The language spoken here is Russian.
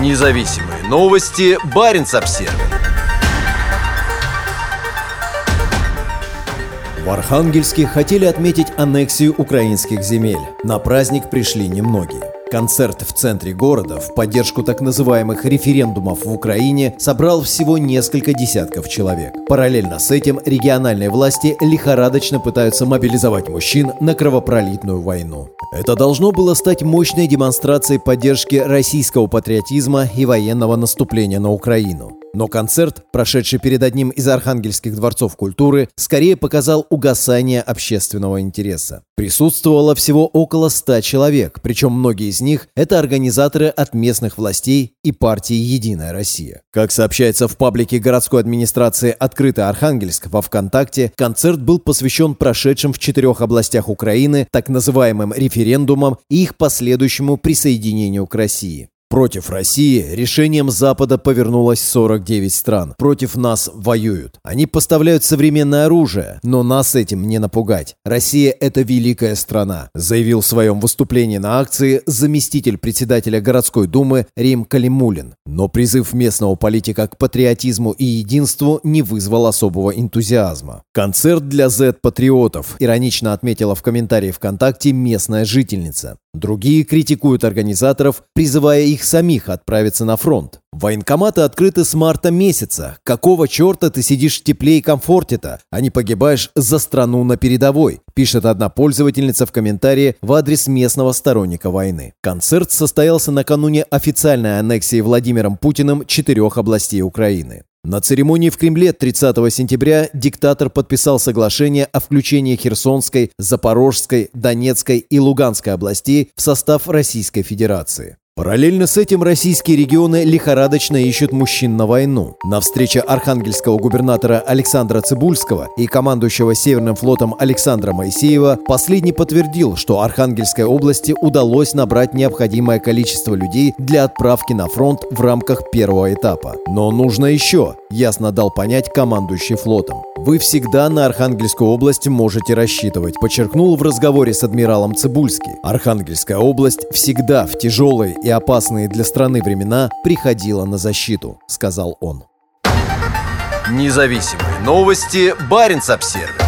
Независимые новости. Барин обсерва В Архангельске хотели отметить аннексию украинских земель. На праздник пришли немногие. Концерт в центре города в поддержку так называемых референдумов в Украине собрал всего несколько десятков человек. Параллельно с этим региональные власти лихорадочно пытаются мобилизовать мужчин на кровопролитную войну. Это должно было стать мощной демонстрацией поддержки российского патриотизма и военного наступления на Украину. Но концерт, прошедший перед одним из архангельских дворцов культуры, скорее показал угасание общественного интереса. Присутствовало всего около ста человек, причем многие из них – это организаторы от местных властей и партии «Единая Россия». Как сообщается в паблике городской администрации «Открытый Архангельск» во ВКонтакте, концерт был посвящен прошедшим в четырех областях Украины так называемым референдумам и их последующему присоединению к России. Против России решением Запада повернулось 49 стран. Против нас воюют. Они поставляют современное оружие, но нас этим не напугать. Россия – это великая страна, заявил в своем выступлении на акции заместитель председателя городской думы Рим Калимулин. Но призыв местного политика к патриотизму и единству не вызвал особого энтузиазма. Концерт для Z-патриотов, иронично отметила в комментарии ВКонтакте местная жительница. Другие критикуют организаторов, призывая их самих отправиться на фронт. Военкоматы открыты с марта месяца. Какого черта ты сидишь в тепле и комфорте-то, а не погибаешь за страну на передовой? Пишет одна пользовательница в комментарии в адрес местного сторонника войны. Концерт состоялся накануне официальной аннексии Владимиром Путиным четырех областей Украины. На церемонии в Кремле 30 сентября диктатор подписал соглашение о включении Херсонской, Запорожской, Донецкой и Луганской областей в состав Российской Федерации. Параллельно с этим российские регионы лихорадочно ищут мужчин на войну. На встрече архангельского губернатора Александра Цибульского и командующего Северным флотом Александра Моисеева последний подтвердил, что Архангельской области удалось набрать необходимое количество людей для отправки на фронт в рамках первого этапа. Но нужно еще, ясно дал понять командующий флотом. Вы всегда на Архангельскую область можете рассчитывать, подчеркнул в разговоре с адмиралом Цибульский. Архангельская область всегда в тяжелой и опасные для страны времена приходила на защиту, сказал он. Независимые новости. Барин обсервис